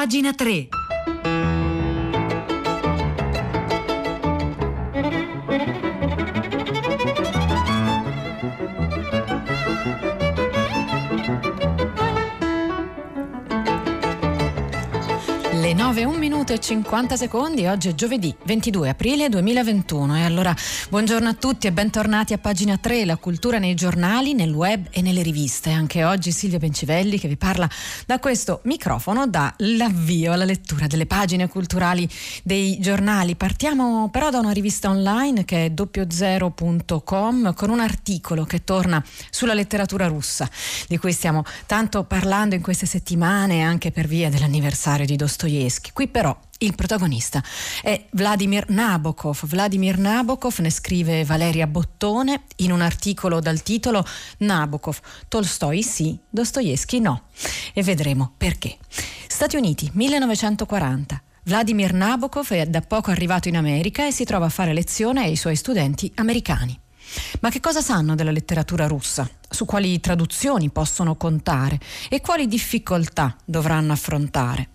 Pagina 3. 9, 1 minuto e 50 secondi, oggi è giovedì 22 aprile 2021 e allora buongiorno a tutti e bentornati a pagina 3, la cultura nei giornali, nel web e nelle riviste. Anche oggi Silvia Bencivelli che vi parla da questo microfono dà l'avvio alla lettura delle pagine culturali dei giornali. Partiamo però da una rivista online che è doppiozero.com con un articolo che torna sulla letteratura russa di cui stiamo tanto parlando in queste settimane anche per via dell'anniversario di Dostoevsky Dostoevsky. Qui però il protagonista è Vladimir Nabokov. Vladimir Nabokov ne scrive Valeria Bottone in un articolo dal titolo Nabokov, Tolstoi sì, Dostoevsky no. E vedremo perché. Stati Uniti, 1940. Vladimir Nabokov è da poco arrivato in America e si trova a fare lezione ai suoi studenti americani. Ma che cosa sanno della letteratura russa? Su quali traduzioni possono contare e quali difficoltà dovranno affrontare?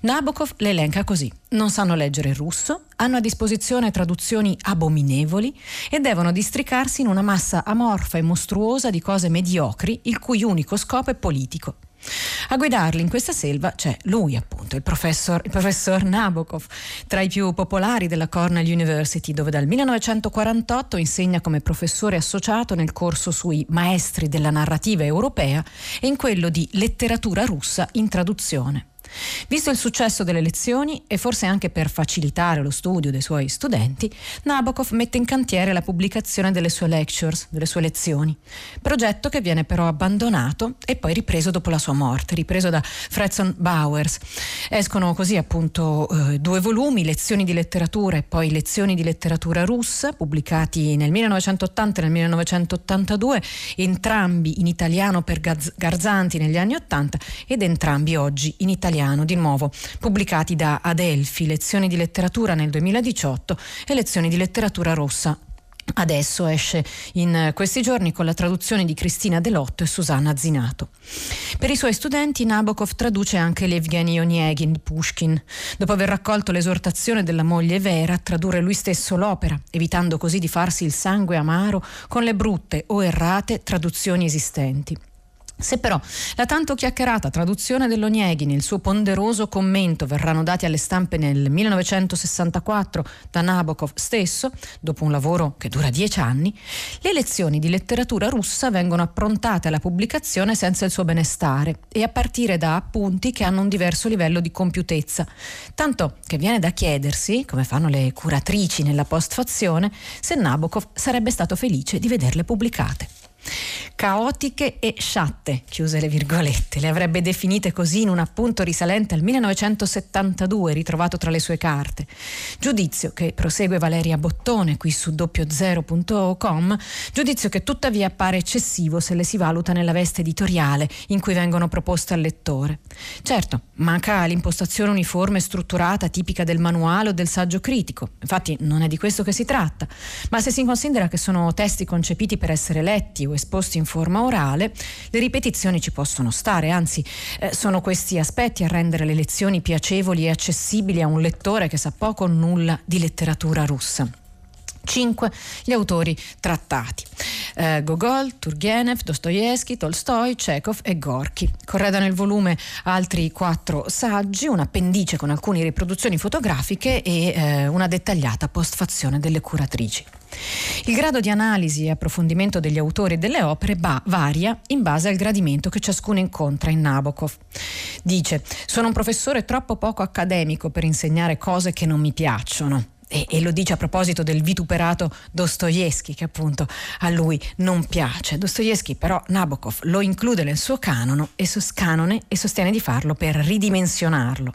Nabokov le elenca così. Non sanno leggere il russo, hanno a disposizione traduzioni abominevoli e devono districarsi in una massa amorfa e mostruosa di cose mediocri il cui unico scopo è politico. A guidarli in questa selva c'è lui, appunto, il professor, il professor, Nabokov, tra i più popolari della Cornell University, dove dal 1948 insegna come professore associato nel corso sui maestri della narrativa europea e in quello di letteratura russa in traduzione. Visto il successo delle lezioni e forse anche per facilitare lo studio dei suoi studenti, Nabokov mette in cantiere la pubblicazione delle sue lectures, delle sue lezioni, progetto che viene però abbandonato e poi ripreso dopo la sua morte, ripreso da Fredson Bowers. Escono così appunto eh, due volumi, Lezioni di letteratura e poi Lezioni di letteratura russa, pubblicati nel 1980 e nel 1982, entrambi in italiano per Garzanti negli anni 80 ed entrambi oggi in italiano italiano, di nuovo pubblicati da Adelphi, lezioni di letteratura nel 2018 e lezioni di letteratura rossa Adesso esce in questi giorni con la traduzione di Cristina Delotto e Susanna Zinato. Per i suoi studenti Nabokov traduce anche l'Evgeny Onegin di Pushkin. Dopo aver raccolto l'esortazione della moglie Vera a tradurre lui stesso l'opera, evitando così di farsi il sangue amaro con le brutte o errate traduzioni esistenti. Se però la tanto chiacchierata traduzione dell'Onieghi nel suo ponderoso commento verranno dati alle stampe nel 1964 da Nabokov stesso, dopo un lavoro che dura dieci anni, le lezioni di letteratura russa vengono approntate alla pubblicazione senza il suo benestare e a partire da appunti che hanno un diverso livello di compiutezza, tanto che viene da chiedersi, come fanno le curatrici nella postfazione, se Nabokov sarebbe stato felice di vederle pubblicate. Caotiche e sciatte, chiuse le virgolette, le avrebbe definite così in un appunto risalente al 1972 ritrovato tra le sue carte. Giudizio che prosegue Valeria Bottone qui su doppiozero.com, giudizio che tuttavia appare eccessivo se le si valuta nella veste editoriale in cui vengono proposte al lettore. Certo, manca l'impostazione uniforme e strutturata tipica del manuale o del saggio critico, infatti non è di questo che si tratta, ma se si considera che sono testi concepiti per essere letti o esposti in forma orale, le ripetizioni ci possono stare, anzi eh, sono questi aspetti a rendere le lezioni piacevoli e accessibili a un lettore che sa poco o nulla di letteratura russa. 5 gli autori trattati. Eh, Gogol, Turgenev, Dostoevsky, Tolstoi, Chekhov e Gorky. Corredano il volume altri quattro saggi, un appendice con alcune riproduzioni fotografiche e eh, una dettagliata postfazione delle curatrici. Il grado di analisi e approfondimento degli autori e delle opere ba- varia in base al gradimento che ciascuno incontra in Nabokov. Dice: Sono un professore troppo poco accademico per insegnare cose che non mi piacciono e, e, lo dice a proposito del vituperato Dostoevsky che appunto a lui non piace. Dostoevsky però Nabokov lo include nel suo canone e, e sostiene di farlo per ridimensionarlo.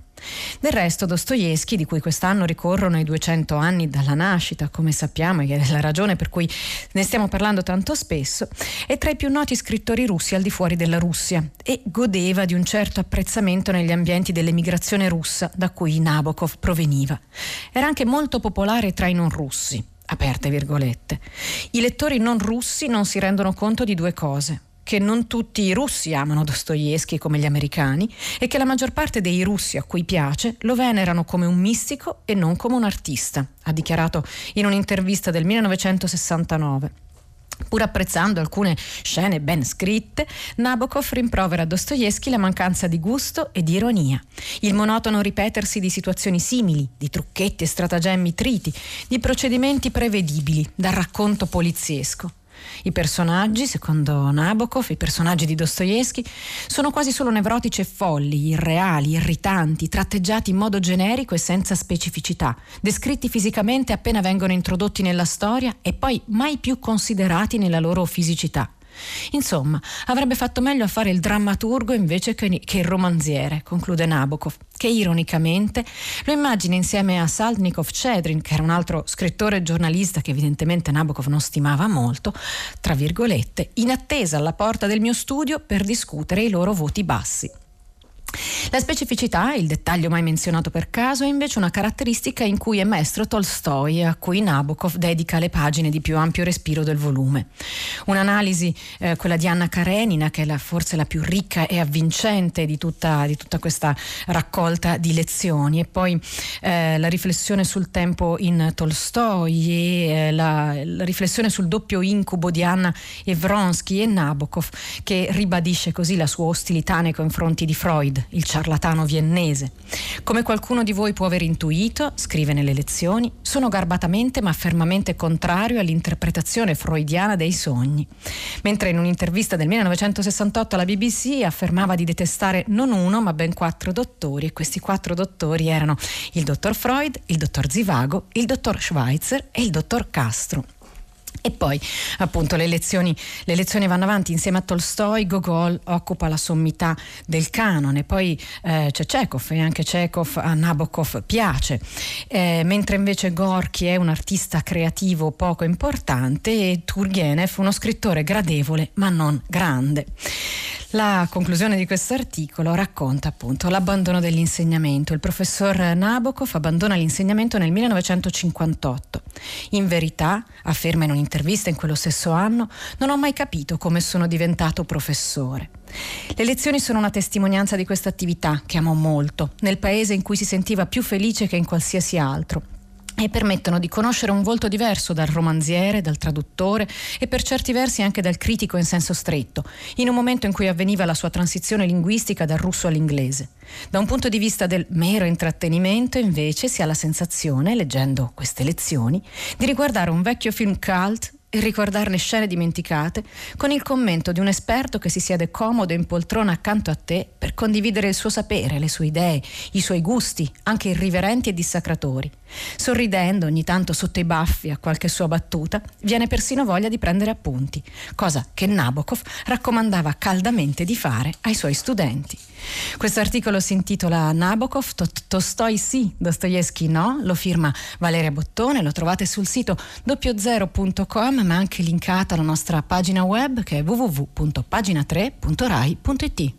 Del resto Dostoevsky, di cui quest'anno ricorrono i 200 anni dalla nascita, come sappiamo, e è la ragione per cui ne stiamo parlando tanto spesso, è tra i più noti scrittori russi al di fuori della Russia e godeva di un certo apprezzamento negli ambienti dell'emigrazione russa da cui Nabokov proveniva. Era anche molto popolare tra i non russi aperte virgolette. I lettori non russi non si rendono conto di due cose. Che non tutti i russi amano Dostoevsky come gli americani e che la maggior parte dei russi a cui piace lo venerano come un mistico e non come un artista, ha dichiarato in un'intervista del 1969. Pur apprezzando alcune scene ben scritte, Nabokov rimprovera a Dostoevsky la mancanza di gusto e di ironia, il monotono ripetersi di situazioni simili, di trucchetti e stratagemmi triti, di procedimenti prevedibili, dal racconto poliziesco. I personaggi, secondo Nabokov, i personaggi di Dostoevsky, sono quasi solo nevrotici e folli, irreali, irritanti, tratteggiati in modo generico e senza specificità, descritti fisicamente appena vengono introdotti nella storia e poi mai più considerati nella loro fisicità. Insomma, avrebbe fatto meglio a fare il drammaturgo invece che, il romanziere, conclude Nabokov, che ironicamente lo immagina insieme a Saltnikov Chedrin, che era un altro scrittore e giornalista che evidentemente Nabokov non stimava molto, tra virgolette, in attesa alla porta del mio studio per discutere i loro voti bassi. La specificità, il dettaglio mai menzionato per caso, è invece una caratteristica in cui è maestro Tolstoi, a cui Nabokov dedica le pagine di più ampio respiro del volume. Un'analisi, eh, quella di Anna Karenina, che è la, forse la più ricca e avvincente di tutta, di tutta questa raccolta di lezioni, e poi eh, la riflessione sul tempo in Tolstoi e eh, la, la, riflessione sul doppio incubo di Anna Evronsky e Nabokov, che ribadisce così la sua ostilità nei confronti di Freud il ciarlatano viennese. Come qualcuno di voi può aver intuito, scrive nelle lezioni, sono garbatamente ma fermamente contrario all'interpretazione freudiana dei sogni. Mentre in un'intervista del 1968 alla BBC affermava di detestare non uno ma ben quattro dottori e questi quattro dottori erano il dottor Freud, il dottor Zivago, il dottor Schweitzer e il dottor Castro. E poi appunto le lezioni, le lezioni, vanno avanti insieme a Tolstoi, Gogol occupa la sommità del canone, poi eh, c'è Chekhov e anche Chekhov a Nabokov piace, eh, mentre invece Gorky è un artista creativo poco importante e Turgenev uno scrittore gradevole ma non grande. La conclusione di questo articolo racconta appunto l'abbandono dell'insegnamento. Il professor Nabokov abbandona l'insegnamento nel 1958. In verità, afferma in un'intervista in quello stesso anno, non ho mai capito come sono diventato professore. Le lezioni sono una testimonianza di questa attività che amo molto, nel paese in cui si sentiva più felice che in qualsiasi altro e permettono di conoscere un volto diverso dal romanziere, dal traduttore e per certi versi anche dal critico in senso stretto, in un momento in cui avveniva la sua transizione linguistica dal russo all'inglese. Da un punto di vista del mero intrattenimento, invece, si ha la sensazione, leggendo queste lezioni, di riguardare un vecchio film cult ricordarne scene dimenticate con il commento di un esperto che si siede comodo in poltrona accanto a te per condividere il suo sapere, le sue idee, i suoi gusti, anche irriverenti e dissacratori. Sorridendo ogni tanto sotto i baffi a qualche sua battuta, viene persino voglia di prendere appunti, cosa che Nabokov raccomandava caldamente di fare ai suoi studenti. Questo articolo si intitola Nabokov, Tolstoi sì, Dostoevsky no, lo firma Valeria Bottone, lo trovate sul sito doppiozero.com ma anche linkata alla nostra pagina web che è www.pagina3.rai.it.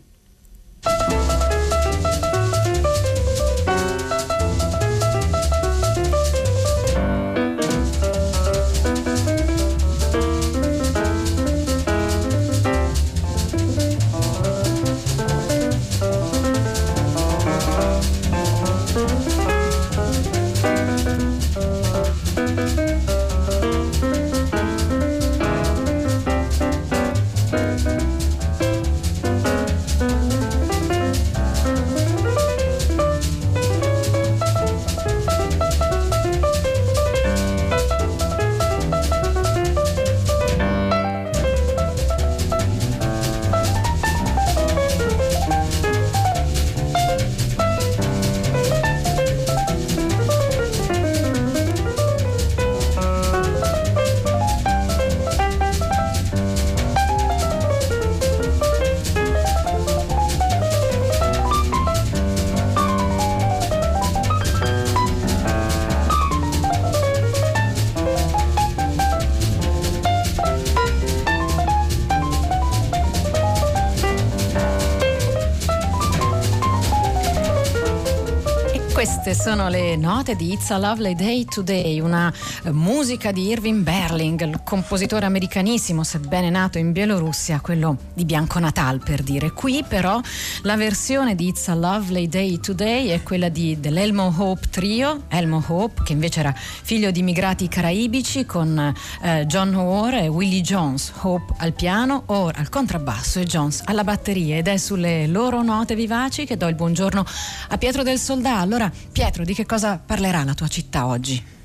sono le note di It's a Lovely Day Today, una eh, musica di Irving Berling, il compositore americanissimo, sebbene nato in Bielorussia, quello di Bianco Natal per dire. Qui però la versione di It's a Lovely Day Today è quella di, dell'Elmo Hope Trio, Elmo Hope che invece era figlio di immigrati caraibici con eh, John Hoare e Willie Jones, Hope al piano, Hoare al contrabbasso e Jones alla batteria ed è sulle loro note vivaci che do il buongiorno a Pietro del Soldà. Allora Pietro, di che cosa parlerà la tua città oggi?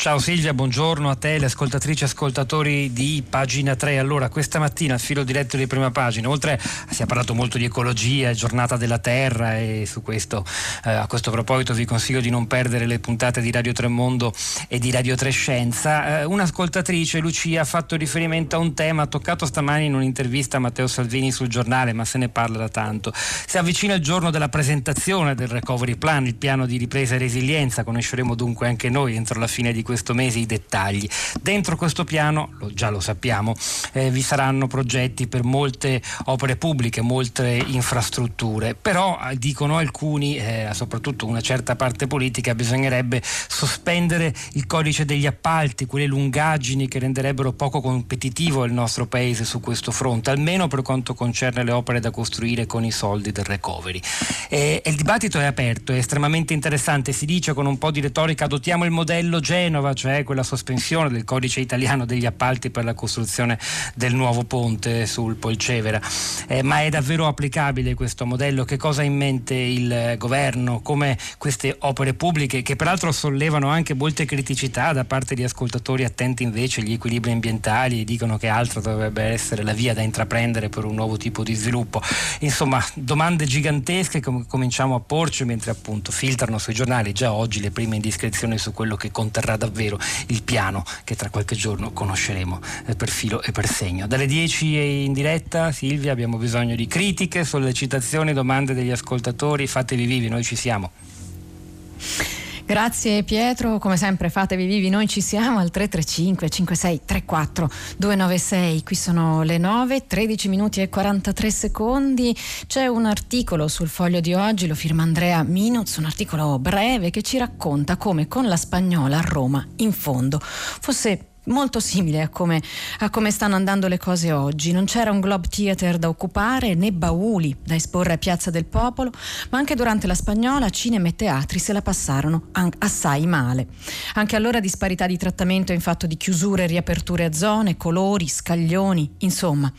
Ciao Silvia, buongiorno a te, le ascoltatrici e ascoltatori di Pagina 3. Allora, questa mattina al filo diretto di prima pagina, oltre si è parlato molto di ecologia, giornata della terra e su questo, eh, a questo proposito vi consiglio di non perdere le puntate di Radio Tremondo e di Radio Trescenza. Eh, un'ascoltatrice, Lucia, ha fatto riferimento a un tema toccato stamani in un'intervista a Matteo Salvini sul giornale, ma se ne parla da tanto. Si avvicina il giorno della presentazione del Recovery Plan, il piano di ripresa e resilienza, conosceremo dunque anche noi entro la fine di questo mese i dettagli. Dentro questo piano, lo, già lo sappiamo, eh, vi saranno progetti per molte opere pubbliche, molte infrastrutture, però eh, dicono alcuni, eh, soprattutto una certa parte politica, bisognerebbe sospendere il codice degli appalti, quelle lungaggini che renderebbero poco competitivo il nostro paese su questo fronte, almeno per quanto concerne le opere da costruire con i soldi del recovery. E, e il dibattito è aperto, è estremamente interessante, si dice con un po' di retorica adottiamo il modello Genova, Genova, cioè quella sospensione del codice italiano degli appalti per la costruzione del nuovo ponte sul Polcevera. Eh, ma è davvero applicabile questo modello? Che cosa ha in mente il governo? Come queste opere pubbliche, che peraltro sollevano anche molte criticità da parte di ascoltatori attenti invece agli equilibri ambientali e dicono che altro dovrebbe essere la via da intraprendere per un nuovo tipo di sviluppo. Insomma, domande gigantesche che cominciamo a porci mentre appunto filtrano sui giornali già oggi le prime indiscrezioni su quello che conterrà davvero davvero il piano che tra qualche giorno conosceremo eh, per filo e per segno. Dalle 10 in diretta, Silvia, abbiamo bisogno di critiche, sollecitazioni, domande degli ascoltatori, fatevi vivi, noi ci siamo. Grazie Pietro, come sempre fatevi vivi, noi ci siamo al 335 5634 296, qui sono le 9, 13 minuti e 43 secondi, c'è un articolo sul foglio di oggi, lo firma Andrea Minuz, un articolo breve che ci racconta come con la spagnola a Roma in fondo fosse molto simile a come, a come, stanno andando le cose oggi. Non c'era un Globe Theater da occupare né bauli da esporre a Piazza del Popolo, ma anche durante la spagnola cinema e teatri se la passarono assai male. Anche allora disparità di trattamento in fatto di chiusure e riaperture a zone, colori, scaglioni, insomma.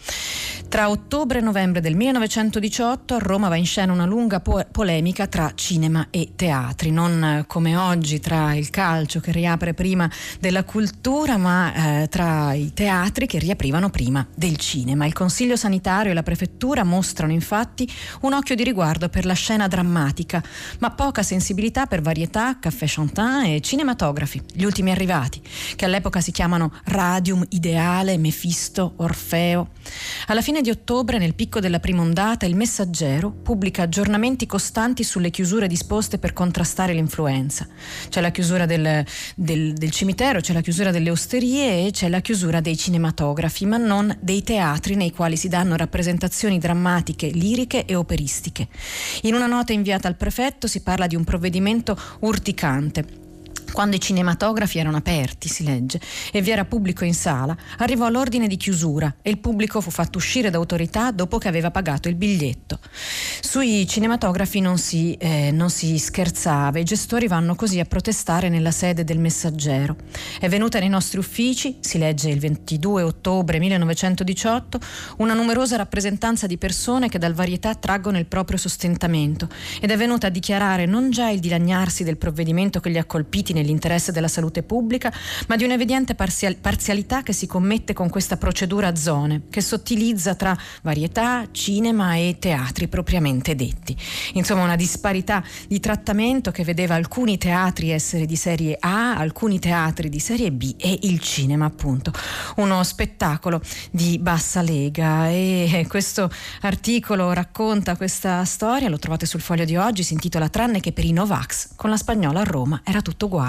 Tra ottobre e novembre del 1918 a Roma va in scena una lunga po- polemica tra cinema e teatri, non come oggi tra il calcio che riapre prima della cultura, ma eh, tra i teatri che riaprivano prima del cinema. Il Consiglio sanitario e la prefettura mostrano infatti un occhio di riguardo per la scena drammatica, ma poca sensibilità per varietà, caffè chantin e cinematografi, gli ultimi arrivati, che all'epoca si chiamano Radium, Ideale, Mefisto, Orfeo. Alla fine di ottobre, nel picco della prima ondata, il Messaggero pubblica aggiornamenti costanti sulle chiusure disposte per contrastare l'influenza. C'è la chiusura del, del, del cimitero, c'è la chiusura delle osterie e c'è la chiusura dei cinematografi, ma non dei teatri nei quali si danno rappresentazioni drammatiche, liriche e operistiche. In una nota inviata al prefetto si parla di un provvedimento urticante quando i cinematografi erano aperti, si legge, e vi era pubblico in sala, arrivò l'ordine di chiusura e il pubblico fu fatto uscire d'autorità dopo che aveva pagato il biglietto. Sui cinematografi non si, eh, non si scherzava, i gestori vanno così a protestare nella sede del messaggero. È venuta nei nostri uffici, si legge il 22 ottobre 1918, una numerosa rappresentanza di persone che dal varietà traggono il proprio sostentamento ed è venuta a dichiarare non già il dilagnarsi del provvedimento che li ha colpiti nell'interesse della salute pubblica, ma di un'evidente parzialità che si commette con questa procedura a zone, che sottilizza tra varietà, cinema e teatri propriamente detti. Insomma, una disparità di trattamento che vedeva alcuni teatri essere di serie A, alcuni teatri di serie B e il cinema, appunto. Uno spettacolo di bassa lega e questo articolo racconta questa storia, lo trovate sul foglio di oggi, si intitola Tranne che per i Novax, con la spagnola a Roma era tutto uguale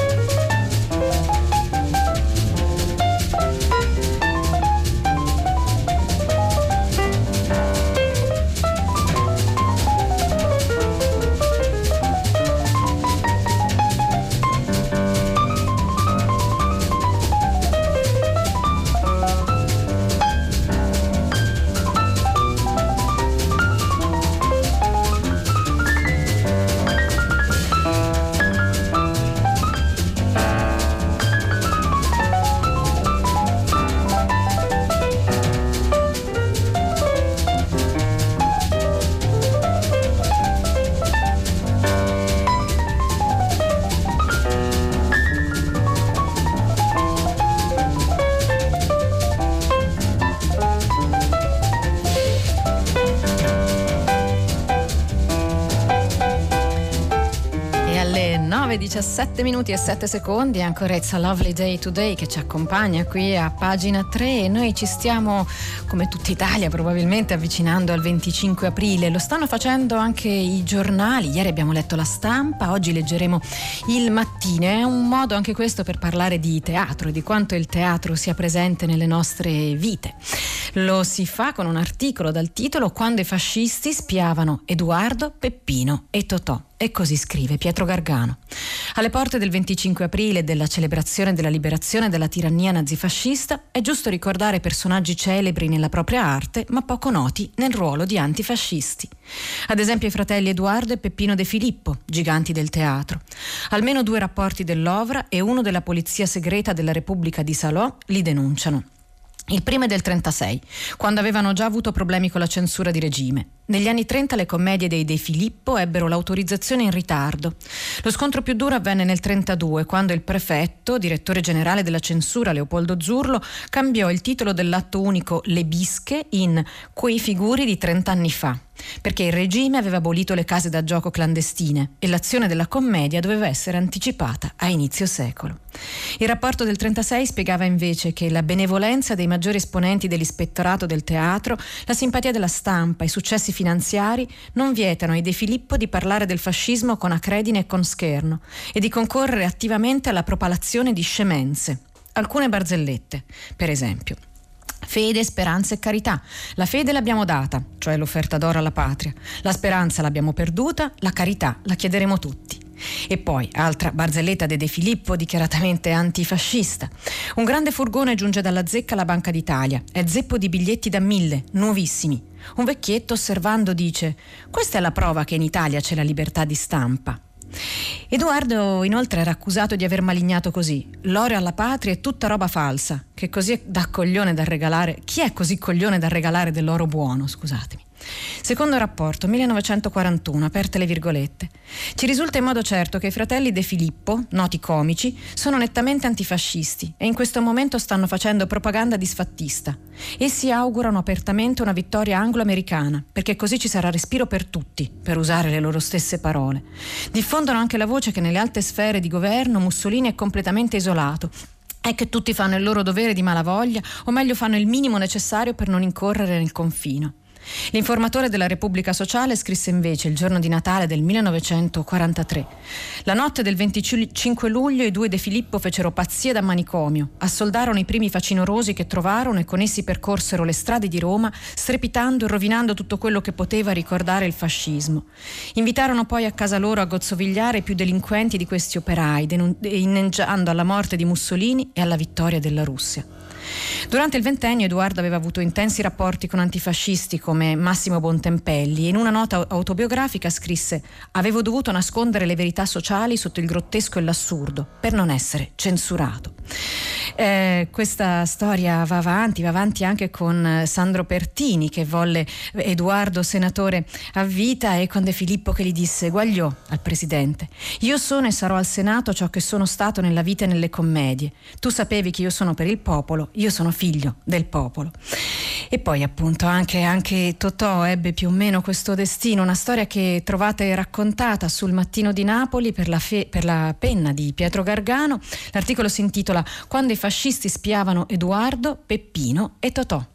sabe 17 minuti e 7 secondi, ancora It's a Lovely Day Today che ci accompagna qui a pagina 3 e noi ci stiamo, come tutta Italia probabilmente, avvicinando al 25 aprile. Lo stanno facendo anche i giornali, ieri abbiamo letto la stampa, oggi leggeremo il mattino. È un modo anche questo per parlare di teatro e di quanto il teatro sia presente nelle nostre vite. Lo si fa con un articolo dal titolo Quando i fascisti spiavano Edoardo, Peppino e Totò. E così scrive Pietro Gargano. Alle porte del 25 aprile della celebrazione della liberazione dalla tirannia nazifascista è giusto ricordare personaggi celebri nella propria arte ma poco noti nel ruolo di antifascisti. Ad esempio i fratelli Edoardo e Peppino De Filippo, giganti del teatro. Almeno due rapporti dell'Ovra e uno della polizia segreta della Repubblica di Salò li denunciano. Il primo è del 36, quando avevano già avuto problemi con la censura di regime. Negli anni 30 le commedie dei De Filippo ebbero l'autorizzazione in ritardo. Lo scontro più duro avvenne nel 32, quando il prefetto, direttore generale della censura Leopoldo Zurlo, cambiò il titolo dell'atto unico Le Bische in Quei figuri di 30 anni fa perché il regime aveva abolito le case da gioco clandestine e l'azione della commedia doveva essere anticipata a inizio secolo. Il rapporto del 36 spiegava invece che la benevolenza dei maggiori esponenti dell'ispettorato del teatro, la simpatia della stampa, i successi finanziari non vietano ai De Filippo di parlare del fascismo con acredine e con scherno e di concorrere attivamente alla propalazione di scemenze. Alcune barzellette, per esempio. Fede, speranza e carità. La fede l'abbiamo data, cioè l'offerta d'oro alla patria. La speranza l'abbiamo perduta, la carità la chiederemo tutti. E poi, altra barzelletta de De Filippo, dichiaratamente antifascista. Un grande furgone giunge dalla zecca alla Banca d'Italia. È zeppo di biglietti da mille, nuovissimi. Un vecchietto osservando dice: Questa è la prova che in Italia c'è la libertà di stampa. Edoardo inoltre era accusato di aver malignato così. L'oro alla patria è tutta roba falsa, che così è da coglione da regalare. Chi è così coglione da regalare dell'oro buono, scusatemi? Secondo rapporto 1941, aperte le virgolette. Ci risulta in modo certo che i fratelli De Filippo, noti comici, sono nettamente antifascisti e in questo momento stanno facendo propaganda disfattista. Essi augurano apertamente una vittoria anglo-americana, perché così ci sarà respiro per tutti, per usare le loro stesse parole. Diffondono anche la voce che nelle alte sfere di governo Mussolini è completamente isolato è che tutti fanno il loro dovere di malavoglia, o meglio fanno il minimo necessario per non incorrere nel confino. L'informatore della Repubblica Sociale scrisse invece il giorno di Natale del 1943. La notte del 25 luglio i due De Filippo fecero pazzia da manicomio, assoldarono i primi facinorosi che trovarono e con essi percorsero le strade di Roma, strepitando e rovinando tutto quello che poteva ricordare il fascismo. Invitarono poi a casa loro a gozzovigliare i più delinquenti di questi operai, inneggiando alla morte di Mussolini e alla vittoria della Russia. Durante il ventennio Edoardo aveva avuto intensi rapporti con antifascisti come Massimo Bontempelli e in una nota autobiografica scrisse Avevo dovuto nascondere le verità sociali sotto il grottesco e l'assurdo per non essere censurato. Eh, questa storia va avanti, va avanti anche con Sandro Pertini che volle Edoardo senatore a vita e con De Filippo che gli disse Guagliò al presidente io sono e sarò al Senato ciò che sono stato nella vita e nelle commedie. Tu sapevi che io sono per il popolo, io sono figlio del popolo. E poi appunto anche, anche Totò ebbe più o meno questo destino, una storia che trovate raccontata sul Mattino di Napoli per la, fe- per la penna di Pietro Gargano. L'articolo si intitola Quando i fascisti spiavano Edoardo, Peppino e Totò.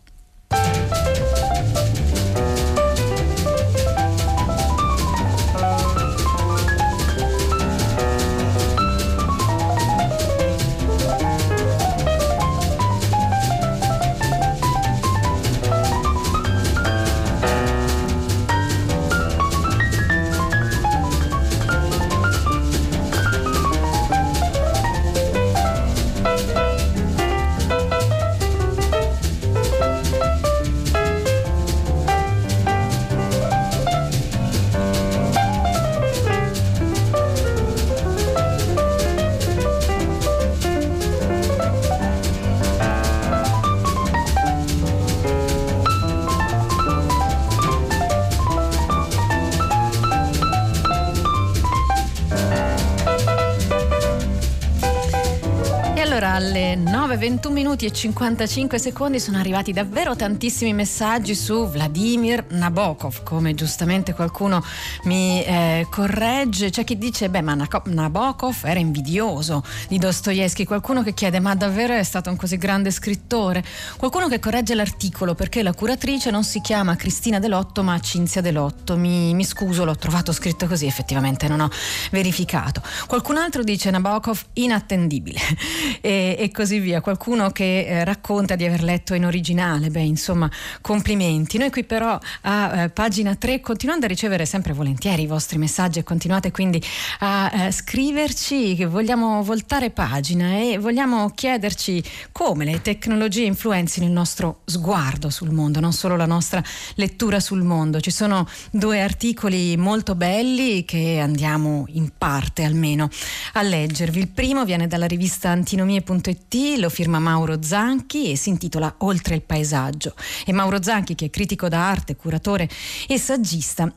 Minuti e 55 secondi sono arrivati davvero tantissimi messaggi su Vladimir Nabokov, come giustamente qualcuno mi eh, corregge. C'è chi dice, beh, ma Nabokov era invidioso di Dostoevsky, qualcuno che chiede, ma davvero è stato un così grande scrittore? Qualcuno che corregge l'articolo perché la curatrice non si chiama Cristina Delotto ma Cinzia Delotto. Mi, mi scuso, l'ho trovato scritto così, effettivamente non ho verificato. Qualcun altro dice Nabokov inattendibile e, e così via. Qualcuno che eh, racconta di aver letto in originale, beh insomma complimenti. Noi qui però a eh, pagina 3 continuando a ricevere sempre volentieri i vostri messaggi e continuate quindi a eh, scriverci che vogliamo voltare pagina e vogliamo chiederci come le tecnologie influenzino il nostro sguardo sul mondo, non solo la nostra lettura sul mondo. Ci sono due articoli molto belli che andiamo in parte almeno a leggervi. Il primo viene dalla rivista antinomie.it, lo firma Mauro Zanchi e si intitola Oltre il paesaggio. E Mauro Zanchi, che è critico d'arte, curatore e saggista,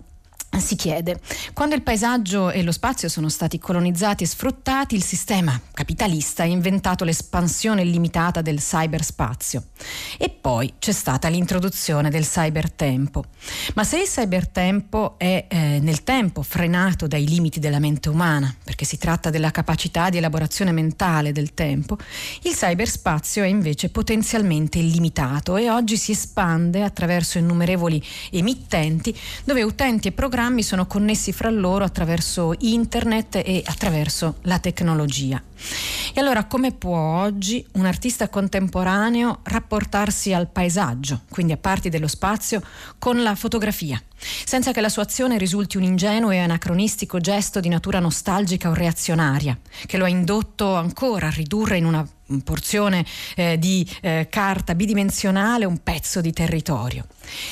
si chiede, quando il paesaggio e lo spazio sono stati colonizzati e sfruttati, il sistema capitalista ha inventato l'espansione illimitata del cyberspazio. E poi c'è stata l'introduzione del cybertempo. Ma se il cybertempo è eh, nel tempo frenato dai limiti della mente umana, perché si tratta della capacità di elaborazione mentale del tempo, il cyberspazio è invece potenzialmente illimitato e oggi si espande attraverso innumerevoli emittenti dove utenti e programmi programmi sono connessi fra loro attraverso internet e attraverso la tecnologia. E allora come può oggi un artista contemporaneo rapportarsi al paesaggio, quindi a parti dello spazio, con la fotografia, senza che la sua azione risulti un ingenuo e anacronistico gesto di natura nostalgica o reazionaria, che lo ha indotto ancora a ridurre in una porzione eh, di eh, carta bidimensionale un pezzo di territorio.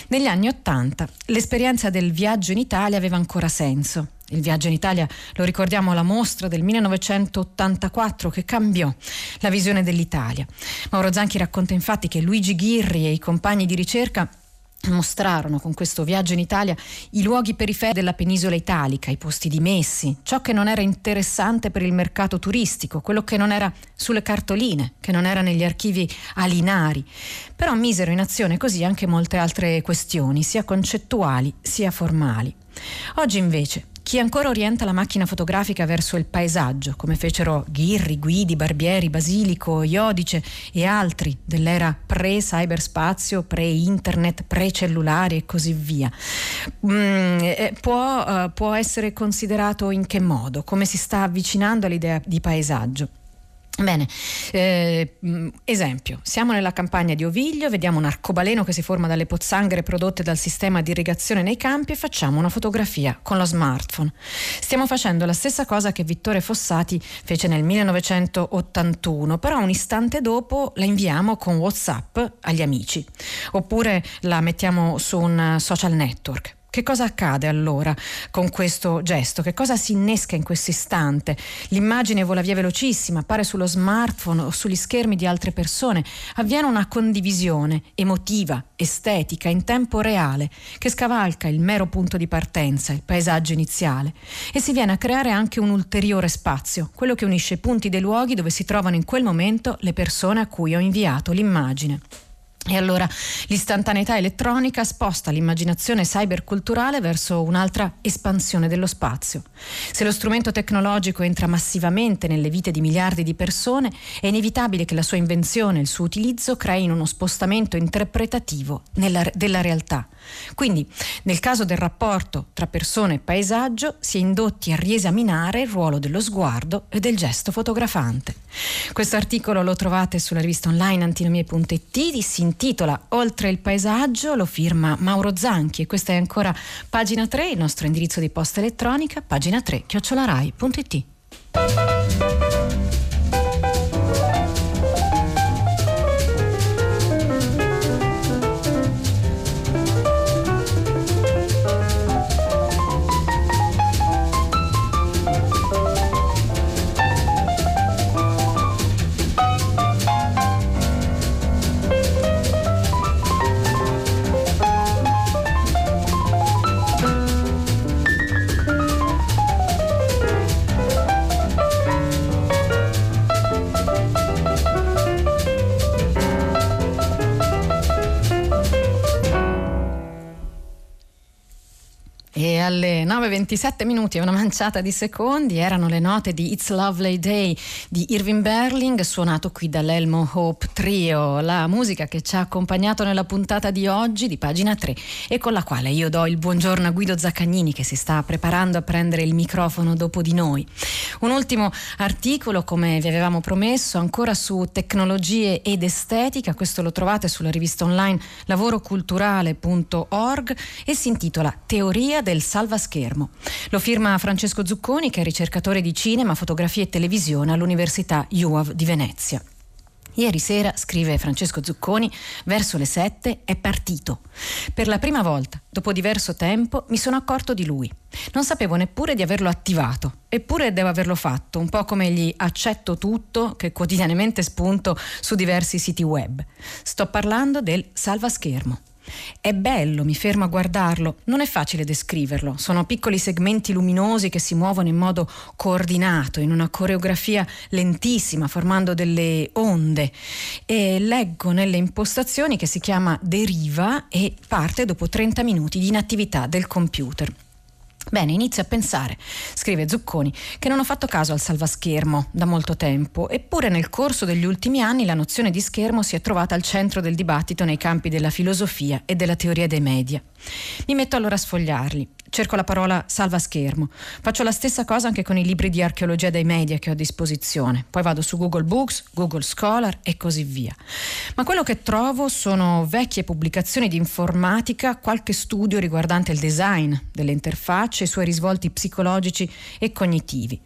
Negli anni Ottanta l'esperienza del viaggio in Italia aveva ancora senso. Il viaggio in Italia, lo ricordiamo, la mostra del 1984 che cambiò la visione dell'Italia. Mauro Zanchi racconta infatti che Luigi Ghirri e i compagni di ricerca mostrarono con questo viaggio in Italia i luoghi periferi della penisola italica, i posti dimessi, ciò che non era interessante per il mercato turistico, quello che non era sulle cartoline, che non era negli archivi alinari. Però misero in azione così anche molte altre questioni, sia concettuali sia formali. Oggi invece chi ancora orienta la macchina fotografica verso il paesaggio, come fecero Ghirri, Guidi, Barbieri, Basilico, Iodice e altri dell'era pre-cyberspazio, pre-internet, pre-cellulari e così via, mm, eh, può, uh, può essere considerato in che modo? Come si sta avvicinando all'idea di paesaggio? Bene, eh, mm, esempio, siamo nella campagna di Oviglio, vediamo un arcobaleno che si forma dalle pozzanghere prodotte dal sistema di irrigazione nei campi e facciamo una fotografia con lo smartphone. Stiamo facendo la stessa cosa che Vittore Fossati fece nel 1981, però un istante dopo la inviamo con WhatsApp agli amici, oppure la mettiamo su un social network. Che cosa accade allora con questo gesto? Che cosa si innesca in questo istante? L'immagine vola via velocissima, appare sullo smartphone o sugli schermi di altre persone. Avviene una condivisione emotiva, estetica, in tempo reale, che scavalca il mero punto di partenza, il paesaggio iniziale, e si viene a creare anche un ulteriore spazio, quello che unisce i punti dei luoghi dove si trovano in quel momento le persone a cui ho inviato l'immagine. E allora l'istantaneità elettronica sposta l'immaginazione cyberculturale verso un'altra espansione dello spazio. Se lo strumento tecnologico entra massivamente nelle vite di miliardi di persone, è inevitabile che la sua invenzione e il suo utilizzo creino uno spostamento interpretativo nella, della realtà. Quindi, nel caso del rapporto tra persone e paesaggio, si è indotti a riesaminare il ruolo dello sguardo e del gesto fotografante. Questo articolo lo trovate sulla rivista online antinomie.it di Sintonia intitola Oltre il paesaggio, lo firma Mauro Zanchi e questa è ancora pagina 3, il nostro indirizzo di posta elettronica, pagina 3, chiocciolarai.it. 9.27 minuti e una manciata di secondi erano le note di It's Lovely Day di Irving Berling, suonato qui dall'Elmo Hope Trio, la musica che ci ha accompagnato nella puntata di oggi di pagina 3 e con la quale io do il buongiorno a Guido Zaccagnini che si sta preparando a prendere il microfono dopo di noi. Un ultimo articolo, come vi avevamo promesso, ancora su tecnologie ed estetica, questo lo trovate sulla rivista online lavoroculturale.org e si intitola Teoria del salvaschermo. Lo firma Francesco Zucconi, che è ricercatore di cinema, fotografia e televisione all'Università UAV di Venezia. Ieri sera, scrive Francesco Zucconi, verso le sette è partito. Per la prima volta, dopo diverso tempo, mi sono accorto di lui. Non sapevo neppure di averlo attivato, eppure devo averlo fatto, un po' come gli accetto tutto che quotidianamente spunto su diversi siti web. Sto parlando del salvaschermo. È bello, mi fermo a guardarlo, non è facile descriverlo, sono piccoli segmenti luminosi che si muovono in modo coordinato, in una coreografia lentissima, formando delle onde. E leggo nelle impostazioni che si chiama deriva e parte dopo 30 minuti di inattività del computer. Bene, inizio a pensare, scrive Zucconi, che non ho fatto caso al salvaschermo da molto tempo, eppure nel corso degli ultimi anni la nozione di schermo si è trovata al centro del dibattito nei campi della filosofia e della teoria dei media. Mi metto allora a sfogliarli cerco la parola salva schermo. Faccio la stessa cosa anche con i libri di archeologia dei media che ho a disposizione. Poi vado su Google Books, Google Scholar e così via. Ma quello che trovo sono vecchie pubblicazioni di informatica, qualche studio riguardante il design delle interfacce, i suoi risvolti psicologici e cognitivi.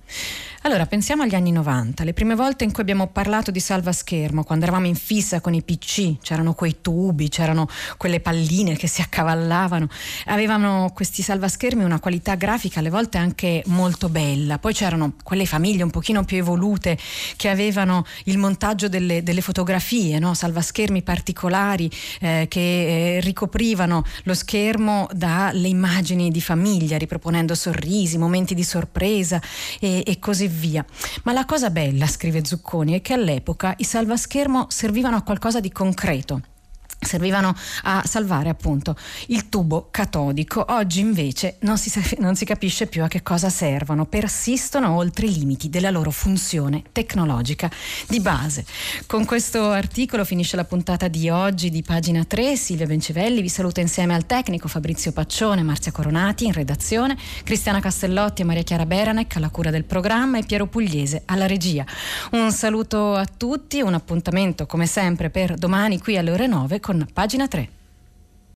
Allora, pensiamo agli anni 90, le prime volte in cui abbiamo parlato di salva schermo, quando eravamo in fissa con i PC, c'erano quei tubi, c'erano quelle palline che si accavallavano, avevano questi salvaschermi una qualità grafica alle volte anche molto bella. Poi c'erano quelle famiglie un pochino più evolute che avevano il montaggio delle, delle fotografie, no? salvaschermi particolari eh, che eh, ricoprivano lo schermo dalle immagini di famiglia, riproponendo sorrisi, momenti di sorpresa e, e così via. Ma la cosa bella, scrive Zucconi, è che all'epoca i salvaschermo servivano a qualcosa di concreto servivano a salvare appunto il tubo catodico. Oggi invece non si, non si, capisce più a che cosa servono, persistono oltre i limiti della loro funzione tecnologica di base. Con questo articolo finisce la puntata di oggi di pagina 3. Silvia Bencivelli vi saluta insieme al tecnico Fabrizio Paccione, Marzia Coronati in redazione, Cristiana Castellotti e Maria Chiara Beranec alla cura del programma e Piero Pugliese alla regia. Un saluto a tutti, un appuntamento come sempre per domani qui alle ore 9 con pagina 3.